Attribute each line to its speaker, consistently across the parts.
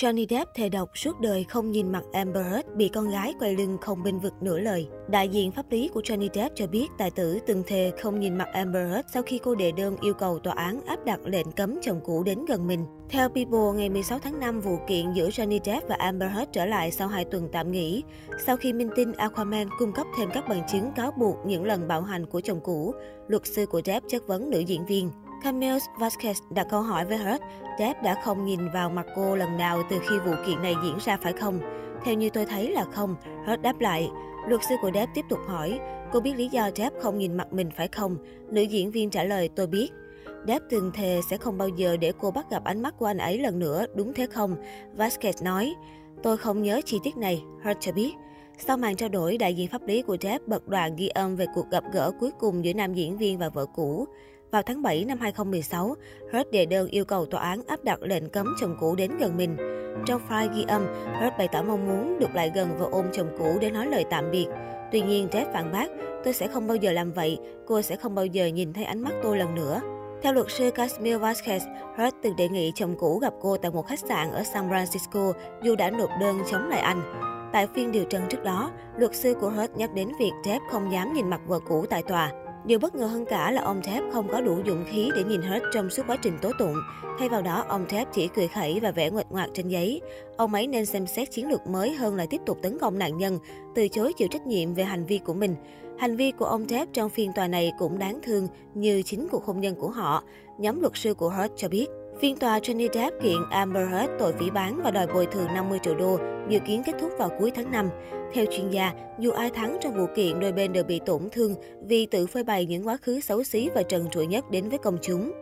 Speaker 1: Johnny Depp thề độc suốt đời không nhìn mặt Amber Heard bị con gái quay lưng không bên vực nửa lời. Đại diện pháp lý của Johnny Depp cho biết tài tử từng thề không nhìn mặt Amber Heard sau khi cô đệ đơn yêu cầu tòa án áp đặt lệnh cấm chồng cũ đến gần mình. Theo People, ngày 16 tháng 5, vụ kiện giữa Johnny Depp và Amber Heard trở lại sau 2 tuần tạm nghỉ. Sau khi minh tinh Aquaman cung cấp thêm các bằng chứng cáo buộc những lần bạo hành của chồng cũ, luật sư của Depp chất vấn nữ diễn viên. Camille Vasquez đặt câu hỏi với Hurt, Depp đã không nhìn vào mặt cô lần nào từ khi vụ kiện này diễn ra phải không? Theo như tôi thấy là không, Hurt đáp lại. Luật sư của Depp tiếp tục hỏi, cô biết lý do Depp không nhìn mặt mình phải không? Nữ diễn viên trả lời, tôi biết. Depp từng thề sẽ không bao giờ để cô bắt gặp ánh mắt của anh ấy lần nữa, đúng thế không? Vasquez nói, tôi không nhớ chi tiết này, Hurt cho biết. Sau màn trao đổi, đại diện pháp lý của Depp bật đoạn ghi âm về cuộc gặp gỡ cuối cùng giữa nam diễn viên và vợ cũ. Vào tháng 7 năm 2016, Hurt đệ đơn yêu cầu tòa án áp đặt lệnh cấm chồng cũ đến gần mình. Trong file ghi âm, Hurt bày tỏ mong muốn được lại gần và ôm chồng cũ để nói lời tạm biệt. Tuy nhiên, Jeff phản bác, tôi sẽ không bao giờ làm vậy, cô sẽ không bao giờ nhìn thấy ánh mắt tôi lần nữa. Theo luật sư Casimir Vasquez, Hurt từng đề nghị chồng cũ gặp cô tại một khách sạn ở San Francisco dù đã nộp đơn chống lại anh. Tại phiên điều trần trước đó, luật sư của Hurt nhắc đến việc Jeff không dám nhìn mặt vợ cũ tại tòa. Điều bất ngờ hơn cả là ông Thép không có đủ dũng khí để nhìn hết trong suốt quá trình tố tụng. Thay vào đó, ông Thép chỉ cười khẩy và vẽ nguệch ngoạc trên giấy. Ông ấy nên xem xét chiến lược mới hơn là tiếp tục tấn công nạn nhân, từ chối chịu trách nhiệm về hành vi của mình. Hành vi của ông Thép trong phiên tòa này cũng đáng thương như chính cuộc hôn nhân của họ, nhóm luật sư của Hurt cho biết. Phiên tòa Johnny Depp kiện Amber Heard tội phỉ bán và đòi bồi thường 50 triệu đô, dự kiến kết thúc vào cuối tháng 5. Theo chuyên gia, dù ai thắng trong vụ kiện, đôi bên đều bị tổn thương vì tự phơi bày những quá khứ xấu xí và trần trụi nhất đến với công chúng.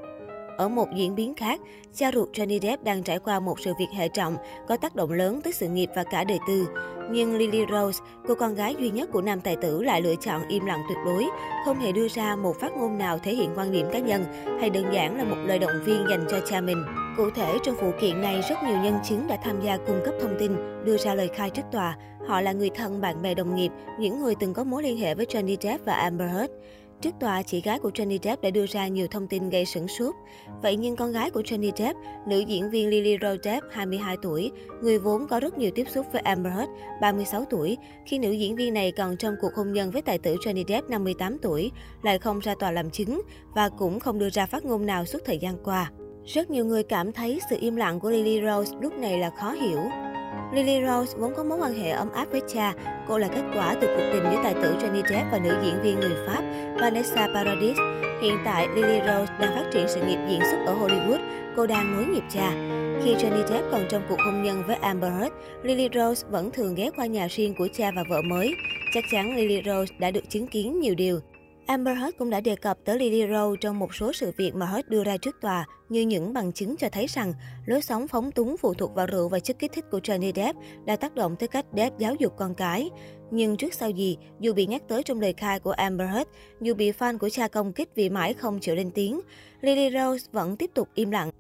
Speaker 1: Ở một diễn biến khác, cha ruột Johnny Depp đang trải qua một sự việc hệ trọng, có tác động lớn tới sự nghiệp và cả đời tư. Nhưng Lily Rose, cô con gái duy nhất của nam tài tử lại lựa chọn im lặng tuyệt đối, không hề đưa ra một phát ngôn nào thể hiện quan điểm cá nhân hay đơn giản là một lời động viên dành cho cha mình. Cụ thể, trong vụ kiện này, rất nhiều nhân chứng đã tham gia cung cấp thông tin, đưa ra lời khai trước tòa. Họ là người thân, bạn bè, đồng nghiệp, những người từng có mối liên hệ với Johnny Depp và Amber Heard. Trước tòa, chị gái của Johnny Depp đã đưa ra nhiều thông tin gây sửng sốt. Vậy nhưng con gái của Johnny Depp, nữ diễn viên Lily Rose Depp, 22 tuổi, người vốn có rất nhiều tiếp xúc với Amber Heard, 36 tuổi, khi nữ diễn viên này còn trong cuộc hôn nhân với tài tử Johnny Depp, 58 tuổi, lại không ra tòa làm chứng và cũng không đưa ra phát ngôn nào suốt thời gian qua. Rất nhiều người cảm thấy sự im lặng của Lily Rose lúc này là khó hiểu. Lily Rose vốn có mối quan hệ ấm áp với cha. Cô là kết quả từ cuộc tình giữa tài tử Johnny Depp và nữ diễn viên người Pháp Vanessa Paradis. Hiện tại, Lily Rose đang phát triển sự nghiệp diễn xuất ở Hollywood. Cô đang nối nghiệp cha. Khi Johnny Depp còn trong cuộc hôn nhân với Amber Heard, Lily Rose vẫn thường ghé qua nhà riêng của cha và vợ mới. Chắc chắn Lily Rose đã được chứng kiến nhiều điều. Amber Heard cũng đã đề cập tới Lily Rose trong một số sự việc mà Heard đưa ra trước tòa, như những bằng chứng cho thấy rằng lối sống phóng túng phụ thuộc vào rượu và chất kích thích của Johnny Depp đã tác động tới cách Depp giáo dục con cái. Nhưng trước sau gì, dù bị nhắc tới trong lời khai của Amber Heard, dù bị fan của cha công kích vì mãi không chịu lên tiếng, Lily Rose vẫn tiếp tục im lặng.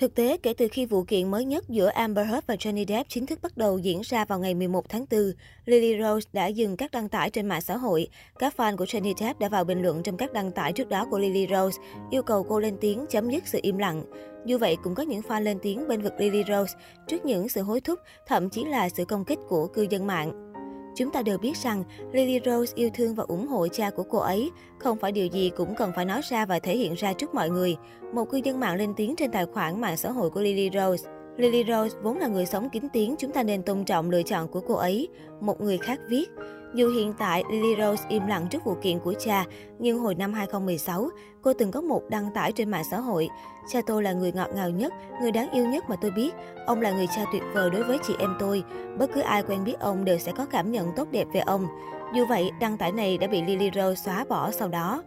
Speaker 1: Thực tế, kể từ khi vụ kiện mới nhất giữa Amber Heard và Johnny Depp chính thức bắt đầu diễn ra vào ngày 11 tháng 4, Lily Rose đã dừng các đăng tải trên mạng xã hội. Các fan của Johnny Depp đã vào bình luận trong các đăng tải trước đó của Lily Rose, yêu cầu cô lên tiếng chấm dứt sự im lặng. Dù vậy, cũng có những fan lên tiếng bên vực Lily Rose trước những sự hối thúc, thậm chí là sự công kích của cư dân mạng. Chúng ta đều biết rằng Lily Rose yêu thương và ủng hộ cha của cô ấy, không phải điều gì cũng cần phải nói ra và thể hiện ra trước mọi người. Một cư dân mạng lên tiếng trên tài khoản mạng xã hội của Lily Rose. Lily Rose vốn là người sống kín tiếng, chúng ta nên tôn trọng lựa chọn của cô ấy. Một người khác viết, dù hiện tại Lily Rose im lặng trước vụ kiện của cha, nhưng hồi năm 2016, cô từng có một đăng tải trên mạng xã hội. Cha tôi là người ngọt ngào nhất, người đáng yêu nhất mà tôi biết. Ông là người cha tuyệt vời đối với chị em tôi. Bất cứ ai quen biết ông đều sẽ có cảm nhận tốt đẹp về ông. Dù vậy, đăng tải này đã bị Lily Rose xóa bỏ sau đó.